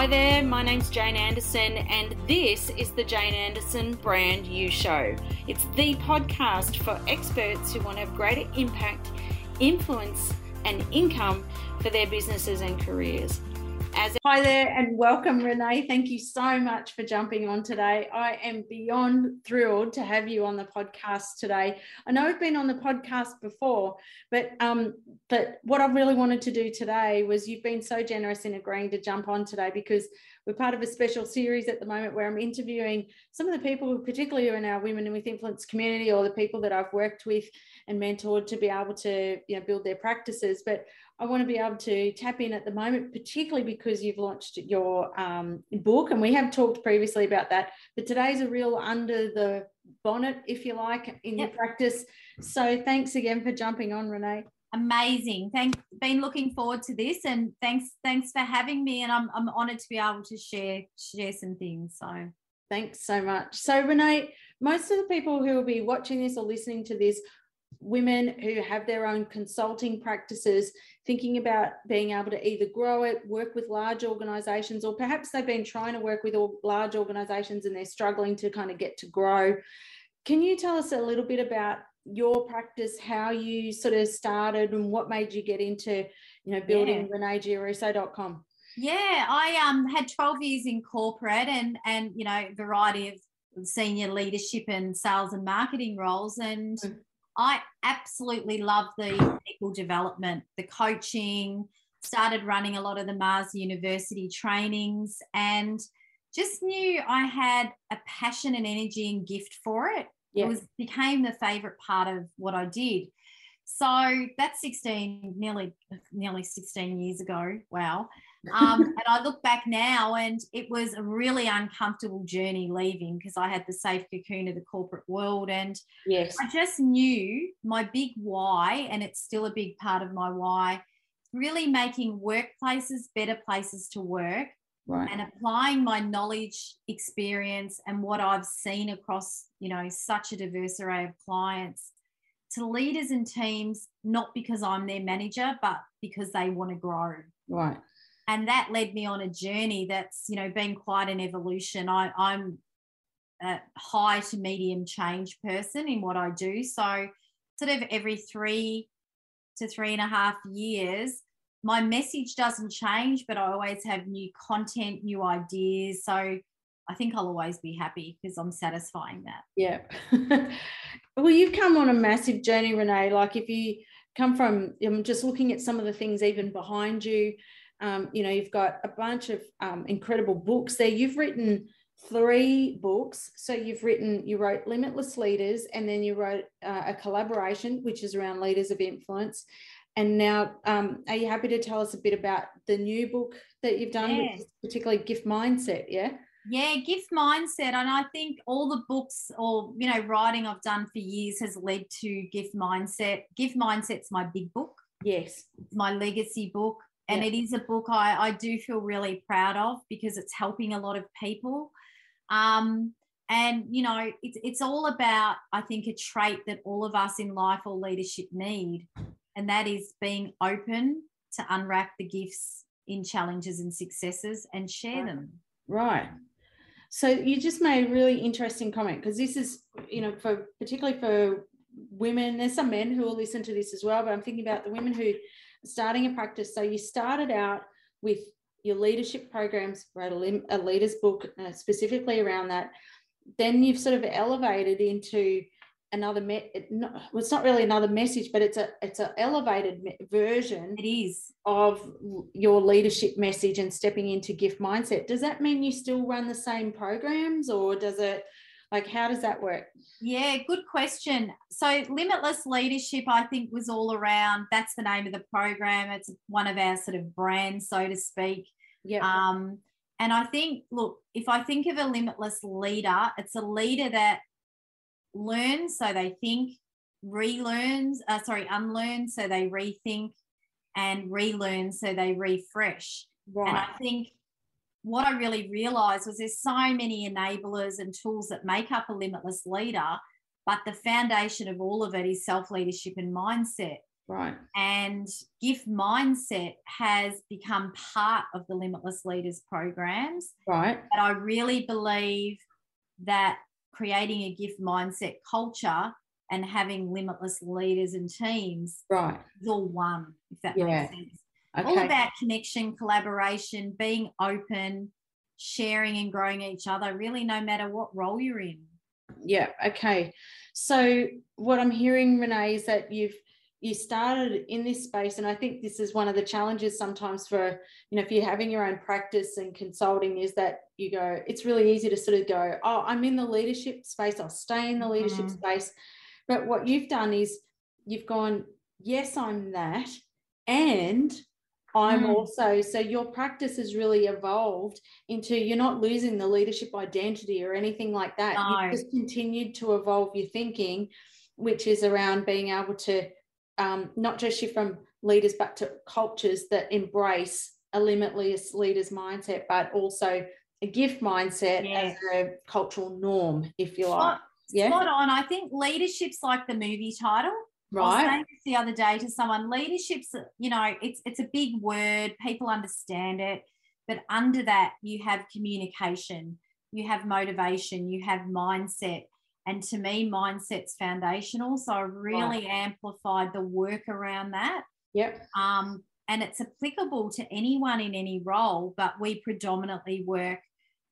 Hi there, my name's Jane Anderson, and this is the Jane Anderson Brand You Show. It's the podcast for experts who want to have greater impact, influence, and income for their businesses and careers. As Hi there and welcome, Renee. Thank you so much for jumping on today. I am beyond thrilled to have you on the podcast today. I know I've been on the podcast before, but um, but what I really wanted to do today was you've been so generous in agreeing to jump on today because we're part of a special series at the moment where I'm interviewing some of the people, who particularly in our Women with Influence community, or the people that I've worked with and mentored to be able to you know build their practices. But I want to be able to tap in at the moment, particularly because you've launched your um, book, and we have talked previously about that. But today's a real under the bonnet, if you like, in yep. your practice. So thanks again for jumping on, Renee. Amazing. Thanks. Been looking forward to this, and thanks. Thanks for having me. And I'm I'm honoured to be able to share share some things. So thanks so much. So Renee, most of the people who will be watching this or listening to this women who have their own consulting practices thinking about being able to either grow it work with large organizations or perhaps they've been trying to work with large organizations and they're struggling to kind of get to grow. Can you tell us a little bit about your practice how you sort of started and what made you get into you know building yeah. reneegiarrusso.com yeah i um had 12 years in corporate and and you know variety of senior leadership and sales and marketing roles and mm I absolutely love the people development, the coaching, started running a lot of the Mars University trainings and just knew I had a passion and energy and gift for it. It was became the favorite part of what I did. So that's 16, nearly nearly 16 years ago. Wow. Um, and I look back now, and it was a really uncomfortable journey leaving because I had the safe cocoon of the corporate world. And yes, I just knew my big why, and it's still a big part of my why, really making workplaces better places to work. Right. and applying my knowledge experience and what i've seen across you know such a diverse array of clients to leaders and teams not because i'm their manager but because they want to grow right and that led me on a journey that's you know been quite an evolution. I, i'm a high to medium change person in what i do. So sort of every three to three and a half years my message doesn't change but i always have new content new ideas. So i think i'll always be happy because i'm satisfying that. Yeah. Well you've come on a massive journey renee. Like if you come from i'm just looking at some of the things even behind you um, you know, you've got a bunch of um, incredible books there. You've written three books. So you've written, you wrote Limitless Leaders, and then you wrote uh, a collaboration, which is around leaders of influence. And now, um, are you happy to tell us a bit about the new book that you've done, yeah. particularly Gift Mindset? Yeah. Yeah, gift mindset. And I think all the books or, you know, writing I've done for years has led to gift mindset. Gift mindset's my big book. Yes. It's my legacy book and yeah. it is a book I, I do feel really proud of because it's helping a lot of people um, and you know it's, it's all about i think a trait that all of us in life or leadership need and that is being open to unwrap the gifts in challenges and successes and share right. them right so you just made a really interesting comment because this is you know for particularly for women there's some men who will listen to this as well but i'm thinking about the women who starting a practice. So you started out with your leadership programs, wrote a, a leader's book uh, specifically around that. Then you've sort of elevated into another me- well, it's not really another message but it's a it's an elevated me- version it is of your leadership message and stepping into gift mindset does that mean you still run the same programs or does it like, how does that work? Yeah, good question. So, Limitless Leadership, I think, was all around that's the name of the program. It's one of our sort of brands, so to speak. Yeah. Um, and I think, look, if I think of a limitless leader, it's a leader that learns so they think, relearns, uh, sorry, unlearns so they rethink, and relearn so they refresh. Right. And I think what I really realized was there's so many enablers and tools that make up a limitless leader, but the foundation of all of it is self leadership and mindset. Right. And gift mindset has become part of the Limitless Leaders programs. Right. But I really believe that creating a gift mindset culture and having limitless leaders and teams right is all one if that yeah. makes sense okay. all about connection collaboration being open sharing and growing each other really no matter what role you're in yeah okay so what i'm hearing renee is that you've you started in this space and i think this is one of the challenges sometimes for you know if you're having your own practice and consulting is that you go it's really easy to sort of go oh i'm in the leadership space i'll stay in the leadership mm-hmm. space but what you've done is you've gone yes i'm that and i'm mm. also so your practice has really evolved into you're not losing the leadership identity or anything like that no. you've just continued to evolve your thinking which is around being able to um, not just shift from leaders but to cultures that embrace a limitless leaders mindset, but also a gift mindset yeah. as a cultural norm, if you like. Spot, yeah. Spot on. I think leadership's like the movie title. Right. I was saying this the other day to someone. Leadership's, you know, it's it's a big word. People understand it, but under that you have communication, you have motivation, you have mindset, and to me, mindset's foundational. So I really right. amplified the work around that. Yep. Um, and it's applicable to anyone in any role, but we predominantly work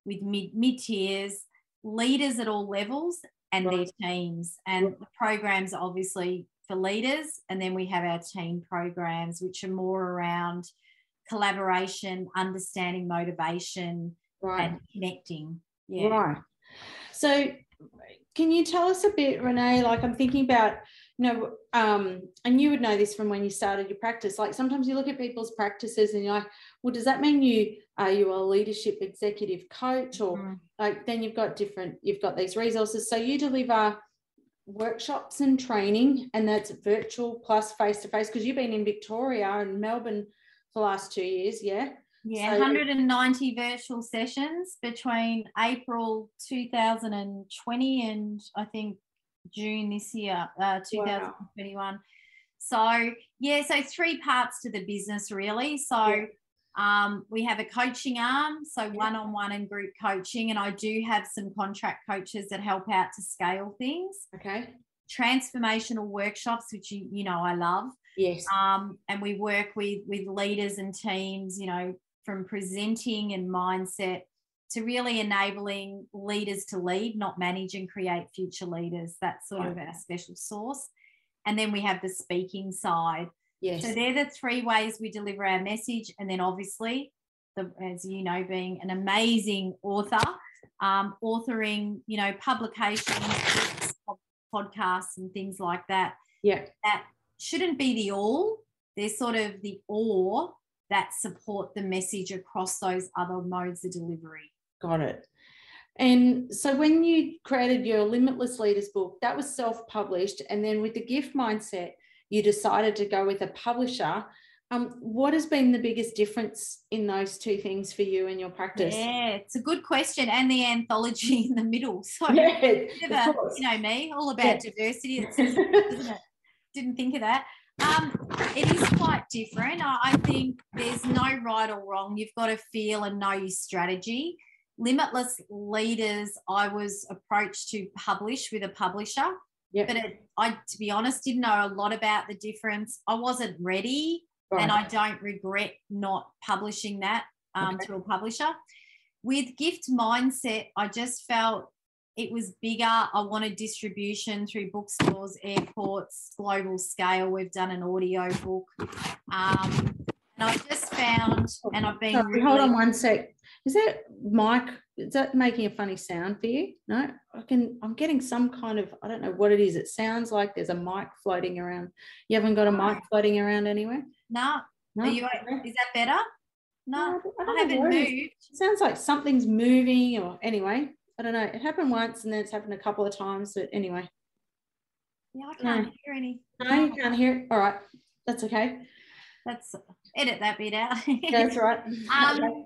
with mid mid tiers, leaders at all levels, and right. their teams. And right. the programs obviously for leaders, and then we have our team programs, which are more around collaboration, understanding motivation, right. and connecting. Yeah. Right. So can you tell us a bit, Renee? Like I'm thinking about, you know, um, and you would know this from when you started your practice. Like sometimes you look at people's practices and you're like, well, does that mean you are you a leadership executive coach, or mm-hmm. like then you've got different, you've got these resources. So you deliver workshops and training, and that's virtual plus face to face because you've been in Victoria and Melbourne for the last two years, yeah. Yeah, so, 190 virtual sessions between April 2020 and I think June this year, uh, 2021. Wow. So, yeah, so three parts to the business really. So, yeah. Um, we have a coaching arm, so one on one and group coaching, and I do have some contract coaches that help out to scale things. Okay. Transformational workshops, which you, you know I love. Yes. Um, and we work with with leaders and teams, you know, from presenting and mindset to really enabling leaders to lead, not manage and create future leaders. That's sort of our special source. And then we have the speaking side. Yes. So they're the three ways we deliver our message. And then obviously, the, as you know, being an amazing author, um, authoring, you know, publications, podcasts, and things like that. Yeah. That shouldn't be the all. They're sort of the or that support the message across those other modes of delivery. Got it. And so when you created your Limitless Leaders book, that was self published. And then with the gift mindset, you decided to go with a publisher. Um, what has been the biggest difference in those two things for you in your practice? Yeah, it's a good question, and the anthology in the middle. So, yeah, you know me, all about yeah. diversity. Didn't think of that. Um, it is quite different. I think there's no right or wrong. You've got to feel and know your strategy. Limitless Leaders, I was approached to publish with a publisher, yep. but it, I, to be honest, didn't know a lot about the difference. I wasn't ready, right. and I don't regret not publishing that um, okay. to a publisher. With Gift Mindset, I just felt it was bigger. I wanted distribution through bookstores, airports, global scale. We've done an audio book. Um, and I just found, and I've been. Sorry, really... Hold on one sec. Is that mic? Is that making a funny sound for you? No, I can. I'm getting some kind of. I don't know what it is. It sounds like there's a mic floating around. You haven't got a mic floating around anywhere. No. No. You, is that better? No, no I, I haven't moved. It sounds like something's moving, or anyway. I don't know. It happened once and then it's happened a couple of times. But anyway. Yeah, I can't no. hear any. No, you can't hear it. All right. That's okay. Let's edit that bit out. That's right. um,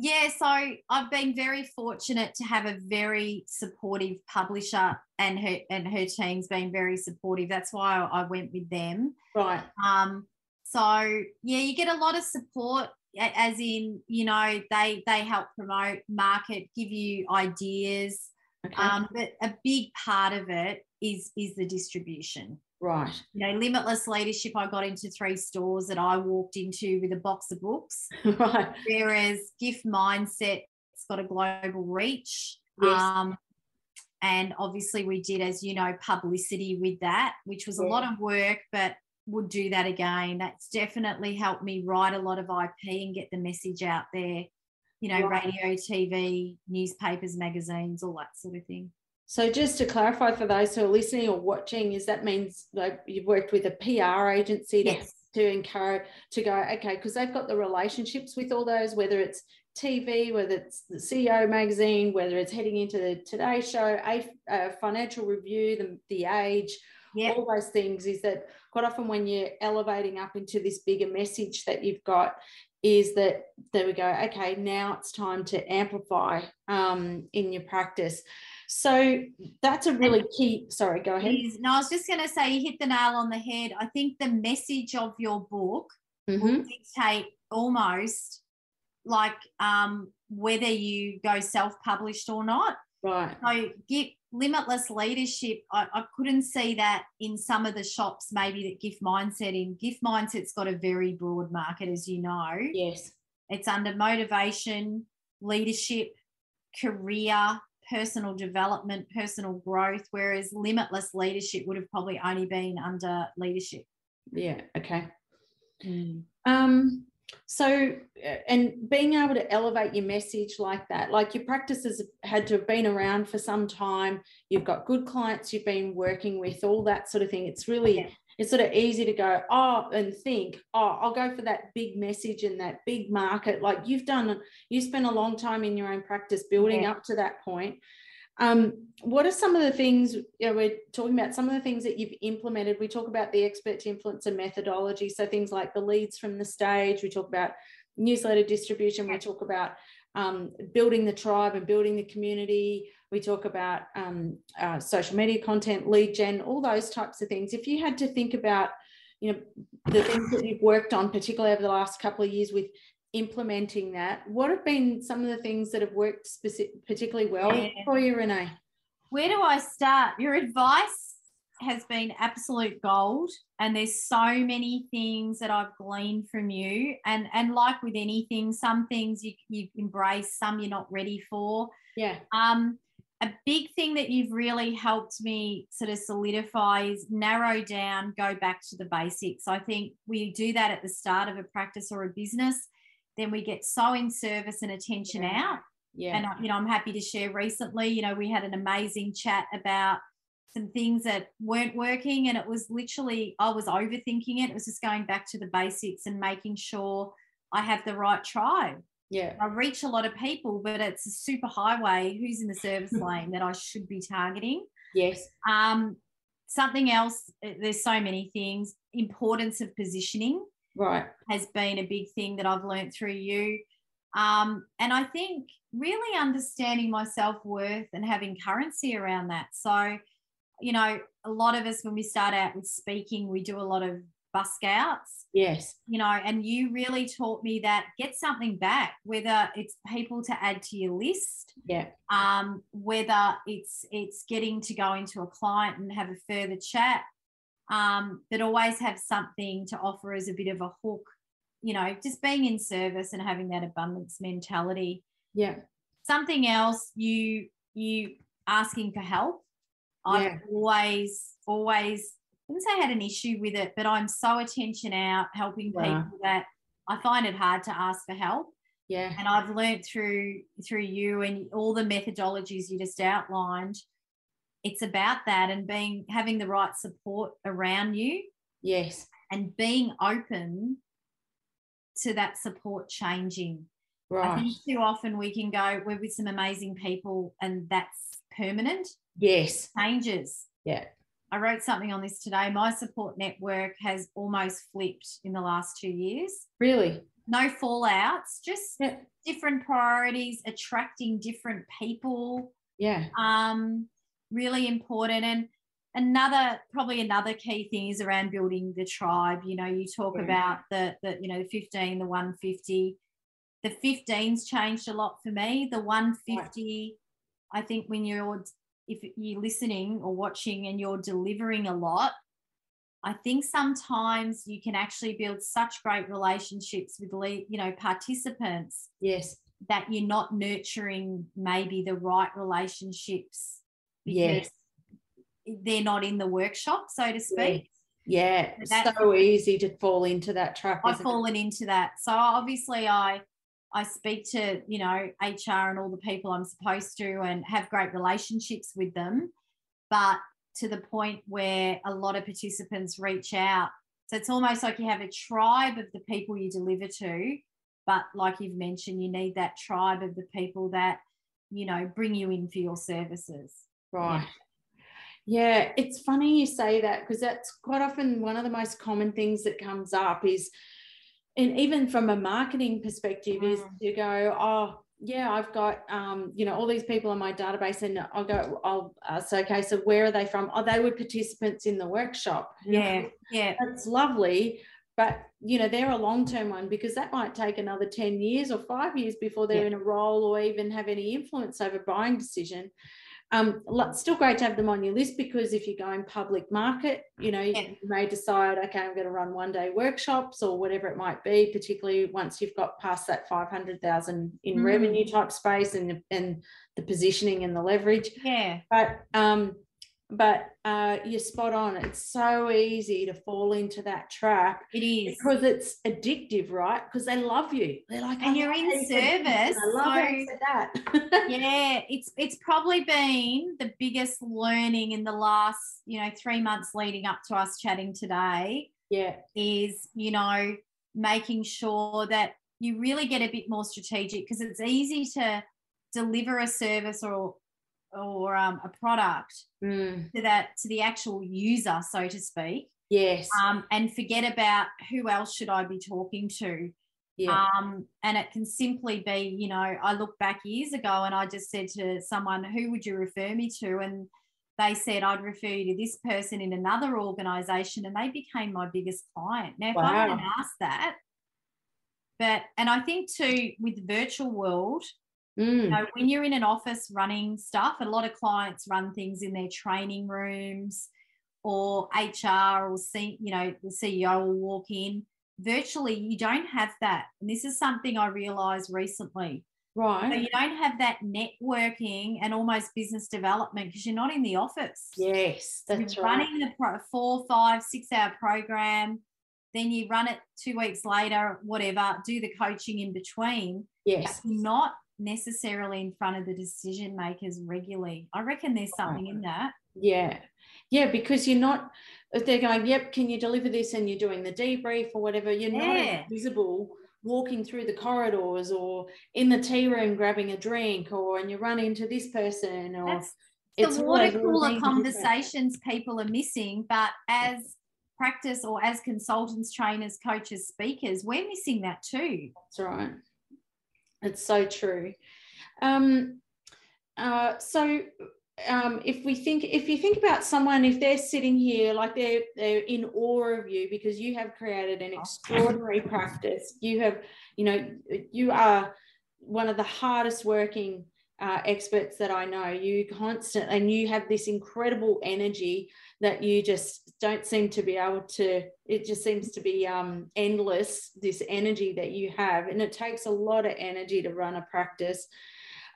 yeah, so I've been very fortunate to have a very supportive publisher, and her and her team's been very supportive. That's why I went with them. Right. Um. So yeah, you get a lot of support, as in you know they they help promote, market, give you ideas. Okay. Um. But a big part of it is is the distribution. Right. You know, limitless leadership. I got into three stores that I walked into with a box of books. right. Whereas gift mindset, it's got a global reach. Yes. Um, and obviously we did, as you know, publicity with that, which was yeah. a lot of work, but would do that again. That's definitely helped me write a lot of IP and get the message out there. You know, right. radio, TV, newspapers, magazines, all that sort of thing. So just to clarify for those who are listening or watching, is that means like you've worked with a PR agency to, yes. to encourage to go, okay, because they've got the relationships with all those, whether it's TV, whether it's the CEO magazine, whether it's heading into the Today Show, a, a financial review, the, the Age, yep. all those things. Is that quite often when you're elevating up into this bigger message that you've got, is that there we go. Okay, now it's time to amplify um, in your practice. So that's a really key. Sorry, go ahead. No, I was just going to say you hit the nail on the head. I think the message of your book mm-hmm. will dictate almost like um, whether you go self-published or not. Right. So get limitless leadership. I, I couldn't see that in some of the shops maybe that Gift Mindset in. Gift Mindset's got a very broad market, as you know. Yes. It's under motivation, leadership, career, personal development, personal growth, whereas limitless leadership would have probably only been under leadership. Yeah. Okay. Mm. Um, so, uh, and being able to elevate your message like that, like your practices had to have been around for some time. You've got good clients you've been working with, all that sort of thing. It's really yeah it's sort of easy to go, oh, and think, oh, I'll go for that big message and that big market. Like you've done, you spent a long time in your own practice building yeah. up to that point. Um, what are some of the things you know, we're talking about? Some of the things that you've implemented. We talk about the expert influencer methodology. So things like the leads from the stage. We talk about newsletter distribution. We talk about um, building the tribe and building the community. We talk about um, uh, social media content, lead gen, all those types of things. If you had to think about, you know, the things that you've worked on, particularly over the last couple of years with implementing that, what have been some of the things that have worked specific, particularly well yeah. for you, Renee? Where do I start? Your advice has been absolute gold and there's so many things that I've gleaned from you and and like with anything some things you you embrace some you're not ready for yeah um a big thing that you've really helped me sort of solidify is narrow down, go back to the basics. I think we do that at the start of a practice or a business, then we get so in service and attention yeah. out. Yeah. And uh, you know, I'm happy to share recently, you know, we had an amazing chat about some things that weren't working and it was literally I was overthinking it. It was just going back to the basics and making sure I have the right tribe yeah. I reach a lot of people, but it's a super highway. Who's in the service lane that I should be targeting? Yes. Um, something else, eh, there's so many things. Importance of positioning right has been a big thing that I've learned through you. Um, and I think really understanding my self-worth and having currency around that. So, you know, a lot of us when we start out with speaking, we do a lot of bus scouts. Yes. You know, and you really taught me that get something back, whether it's people to add to your list. Yeah. Um, whether it's it's getting to go into a client and have a further chat. Um, but always have something to offer as a bit of a hook, you know, just being in service and having that abundance mentality. Yeah. Something else, you you asking for help. I've yeah. always, always wouldn't say I had an issue with it, but I'm so attention out helping people that I find it hard to ask for help. Yeah. And I've learned through through you and all the methodologies you just outlined. It's about that and being having the right support around you. Yes. And being open to that support changing. Right. I think too often we can go, we're with some amazing people and that's permanent. Yes. Changes. Yeah. I wrote something on this today. My support network has almost flipped in the last two years. Really? no fallouts, just Yeah. different priorities, attracting different people. Yeah. Um, really important. And another probably another key thing is around building the tribe. You know, you talk Yeah. about the the you know the 15, the 150. The 15's changed a lot for me. The 150, I think when you're if you're listening or watching and you're delivering a lot, I think sometimes you can actually build such great relationships with you know participants Yes. that you're not nurturing maybe the right relationships because Yes. they're not in the workshop, so to speak. Yeah. So so easy to fall into that trap. I've isn't it? fallen into that. So obviously I I speak to, you know, HR and all the people I'm supposed to and have great relationships with them. But to the point where a lot of participants reach out. So it's almost like you have a tribe of the people you deliver to. But like you've mentioned, you need that tribe of the people that, you know, bring you in for your services. Right. Yeah, it's funny you say that because that's quite often one of the most common things that comes up is, and even from a marketing perspective, is Mm. to go, oh, yeah, I've got, um, you know, all these people in my database, and I'll go, I'll, uh, so okay, so where are they from? Oh, they were participants in the workshop. Yeah. Yeah. that's lovely, but you know, they're a long-term one because that might take another ten years or five years before they're Yeah. in a role or even have any influence over buying decision um, still great to have them on your list because if you go in public market, you know, Yeah. you may decide, okay, I'm going to run one day workshops or whatever it might be, particularly once you've got past that 500,000 in Mm. revenue type space and, and the positioning and the leverage. Yeah. But, um, but uh, you're spot on. It's so easy to fall into that trap It is. because it's addictive, right? Because they love you. They're like, And you're in how you said this, and service, I love so- that. yeah it's it's probably been the biggest learning in the last you know three months leading up to us chatting today yeah. is you know making sure that you really get a bit more strategic because it's easy to deliver a service or or um, a product Mm, to that to the actual user so to speak yes. um, and forget about who else should i be talking to yeah. um, and it can simply be, you know, I look back years ago and I just said to someone, who would you refer me to? And they said, I'd refer you to this person in another organization. And they became my biggest client. Now, if I hadn't asked that, but, and I think too, with the virtual world, Mm, you know, when you're in an office running stuff, a lot of clients run things in their training rooms or HR or C, you know, the CEO will walk in. Virtually, you don't have that. And this is something I realized recently. So right. you don't have that networking and almost business development because you're not in the office. Yes, that's you're right. running the pro- four, five, six hour program. Then you run it two weeks later, whatever, do the coaching in between Yes. you're not necessarily in front of the decision makers regularly. I reckon there's something in that. Yeah. Yeah, because you're not, if they're going, yep, can you deliver this? And you're doing the debrief or whatever, you're not Yeah. as visible walking through the corridors or in the tea room grabbing a drink or and you run into this person or That's it's the water cooler things different. conversations people are missing, but as practice or as consultants, trainers, coaches, speakers, we're missing that too. That's right. It's so true. Um, uh, so um, if we think, if you think about someone, if they're sitting here like they're they're in awe of you because you have created an extraordinary practice, you have, you know, you are one of the hardest working uh, experts that I know. You constant and you have this incredible energy that you just don't seem to be able to. It just seems to be um, endless. This energy that you have, and it takes a lot of energy to run a practice.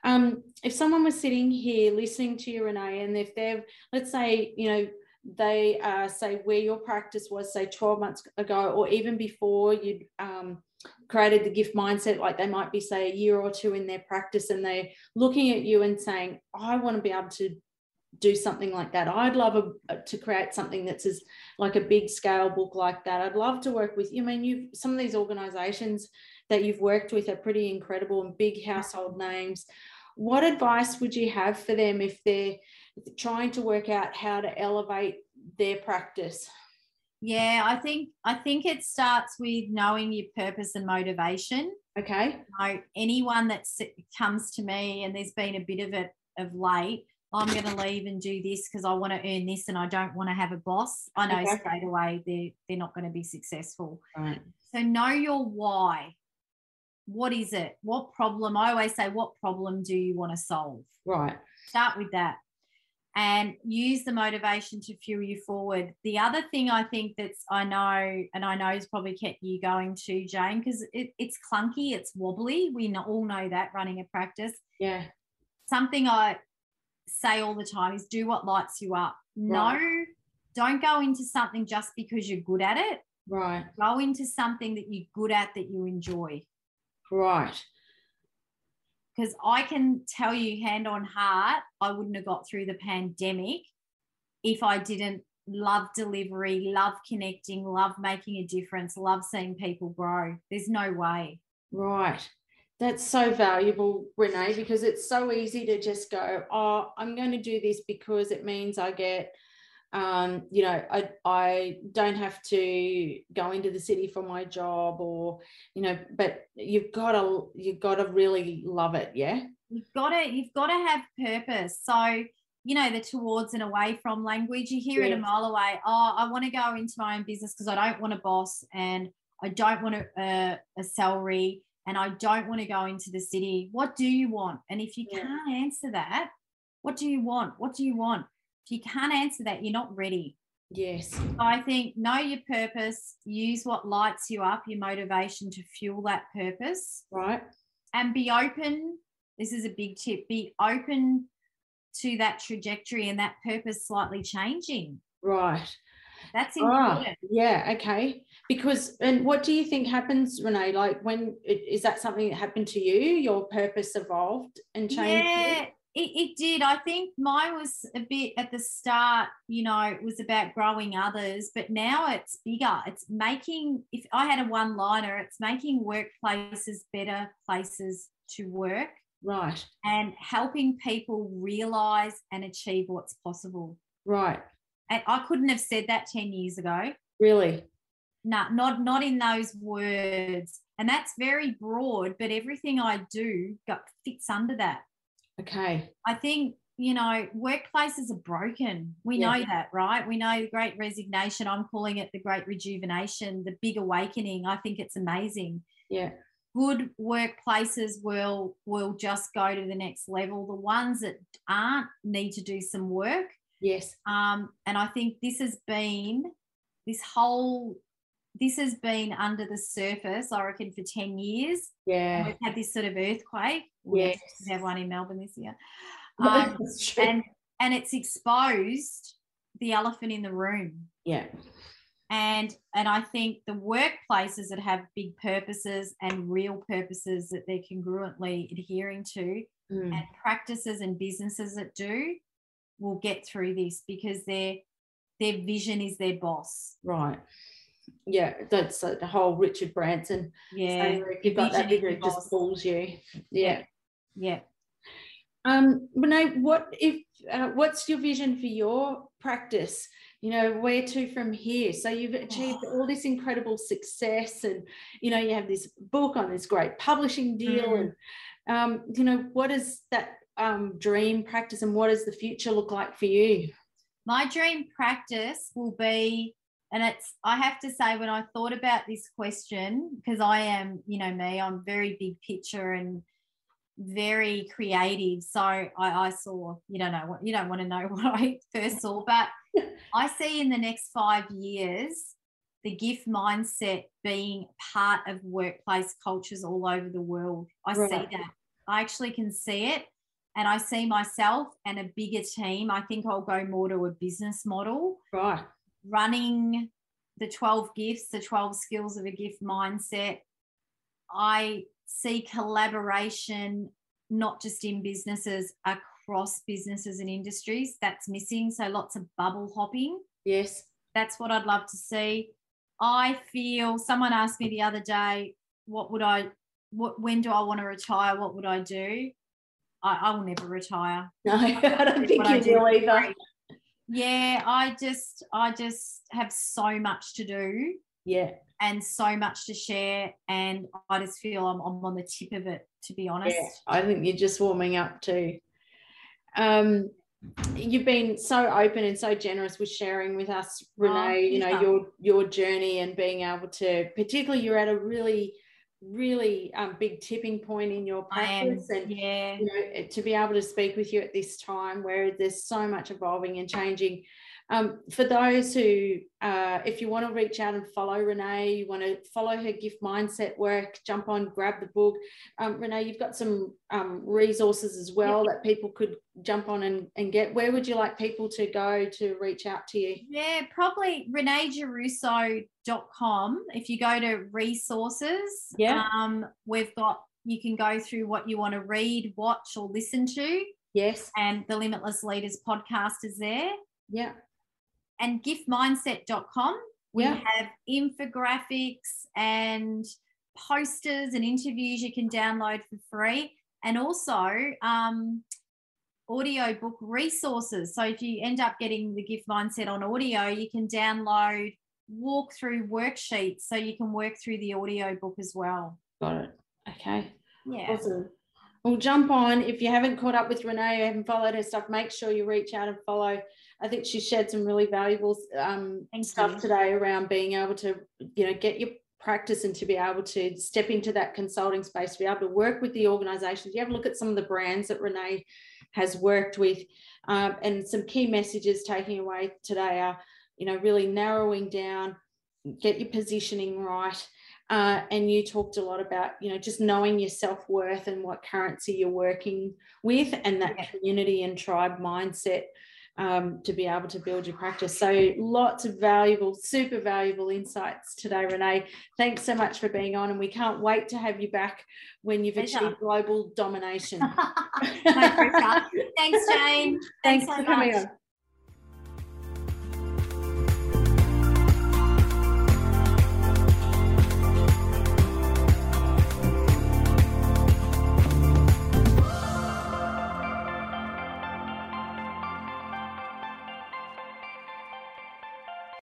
Um, if someone was sitting here listening to you, Renee, and if they've, let's say, you know, they uh, say where your practice was, say 12 months ago, or even before you'd um, created the gift mindset, like they might be, say, a year or two in their practice, and they're looking at you and saying, I want to be able to do something like that. I'd love a, to create something that's as like a big scale book like that. I'd love to work with you. I mean, you some of these organizations that you've worked with are pretty incredible and big household names. What advice would you have for them if they're trying to work out how to elevate their practice? Yeah, I think I think it starts with knowing your purpose and motivation. Okay. know, anyone that comes to me and there's been a bit of it of late, I'm going to leave and do this because I want to earn this and I don't want to have a boss. I know okay. straight away they're they're not going to be successful. Right. So know your why. What is it? What problem? I always say, what problem do you want to solve? Right. Start with that and use the motivation to fuel you forward. The other thing I think that's I know, and I know has probably kept you going too, Jane, because it, it's clunky, it's wobbly. We all know that running a practice. Yeah. Something I say all the time is do what lights you up. Right. No, don't go into something just because you're good at it. Right. Go into something that you're good at that you enjoy. Right because I can tell you hand on heart, I wouldn't have got through the pandemic if I didn't love delivery, love connecting, love making a difference, love seeing people grow. There's no way. Right. That's so valuable, Renee, because it's so easy to just go, oh, I'm going to do this because it means I get um, you know, I, I don't have to go into the city for my job or, you know, but you've got to, you've got to really love it. Yeah. You've got to, you've got to have purpose. So, you know, the towards and away from language, you hear yes. it a mile away. Oh, I want to go into my own business because I don't want a boss and I don't want a, a, a salary and I don't want to go into the city. What do you want? And if you yeah. can't answer that, what do you want? What do you want? If you can't answer that, you're not ready. Yes. I think know your purpose, use what lights you up, your motivation to fuel that purpose. Right. And be open. This is a big tip. Be open to that trajectory and that purpose slightly changing. Right. That's ah, important. Oh, yeah. Okay. Because, and what do you think happens, Renee? Like, when is that something that happened to you? Your purpose evolved and changed? Yeah. It, it did. I think mine was a bit at the start, you know, it was about growing others, but now it's bigger. It's making, if I had a one liner, it's making workplaces better places to work. Right. And helping people realize and achieve what's possible. Right. And I couldn't have said that 10 years ago. Really? No, not not in those words. And that's very broad, but everything I do got fits under that. Okay. I think, you know, workplaces are broken. We yeah. know that, right? We know the great resignation. I'm calling it the great rejuvenation, the big awakening. I think it's amazing. Yeah. Good workplaces will will just go to the next level. The ones that aren't need to do some work. Yes. Um, and I think this has been this whole this has been under the surface, I reckon, for 10 years. Yeah. we've had this sort of earthquake. Yes. We have one in Melbourne this year. Um, and, and it's exposed the elephant in the room. Yeah. And and I think the workplaces that have big purposes and real purposes that they're congruently adhering to, mm. and practices and businesses that do, will get through this because their their vision is their boss. Right yeah, that's uh, the whole Richard Branson. Yeah, if you've got that vision, it just fools you. Yeah, yeah. Um, Renee, what if? Uh, what's your vision for your practice? You know, where to from here? So you've achieved oh. all this incredible success, and you know you have this book on this great publishing deal, mm. and um, you know what is that um, dream practice, and what does the future look like for you? My dream practice will be and it's i have to say when i thought about this question because i am you know me i'm very big picture and very creative. So I, I saw you don't know what you don't want to know what i first saw but i see in the next five years the gift mindset being part of workplace cultures all over the world. I right. see that. I actually can see it and i see myself and a bigger team. I think i'll go more to a business model. Right running the 12 gifts, the 12 skills of a gift mindset. I see collaboration not just in businesses, across businesses and industries. That's missing. So lots of bubble hopping. Yes. That's what I'd love to see. I feel someone asked me the other day, what would I, what, when do I want to retire? What would I do? I, I will never retire. No, I don't think you will either Yeah, I just I just have so much to do. Yeah. And so much to share. And I just feel I'm, I'm on the tip of it, to be honest. Yeah, I think you're just warming up too. Um, you've been so open and so generous with sharing with us, Renee, oh, you know, your your journey and being able to, particularly you're at a really really um, big tipping point in your practice and yeah. you know to be able to speak with you at this time where there's so much evolving and changing um, for those who, uh, if you want to reach out and follow Renee, you want to follow her gift mindset work, jump on, grab the book. Um, Renee, you've got some um, resources as well yep. that people could jump on and, and get. Where would you like people to go to reach out to you? Yeah, probably reneegiarrusso.com. If you go to resources, yeah. Um, we've got, you can go through what you want to read, watch, or listen to. Yes. And the Limitless Leaders podcast is there. Yeah and giftmindset.com. We yeah. have infographics and posters and interviews you can download for free, and also um, audio book resources. So if you end up getting the gift mindset on audio, you can download walkthrough worksheets so you can work through the audio book as well. Got it. Okay. Yeah. Awesome. Well, jump on. If you haven't caught up with Renee, haven't followed her stuff, make sure you reach out and follow I think she shared some really valuable um, stuff you. today around being able to, you know, get your practice and to be able to step into that consulting space, to be able to work with the organizations. You have a look at some of the brands that Renee has worked with, um, and some key messages taking away today are, you know, really narrowing down, get your positioning right. Uh, and you talked a lot about, you know, just knowing your self worth and what currency you're working with, and that yeah. community and tribe mindset um, to be able to build your practice. So lots of valuable, super valuable insights today, Renee. Thanks so much for being on, and we can't wait to have you back when you've Pleasure. achieved global domination. Thanks, Jane. Thanks, Thanks so for coming on.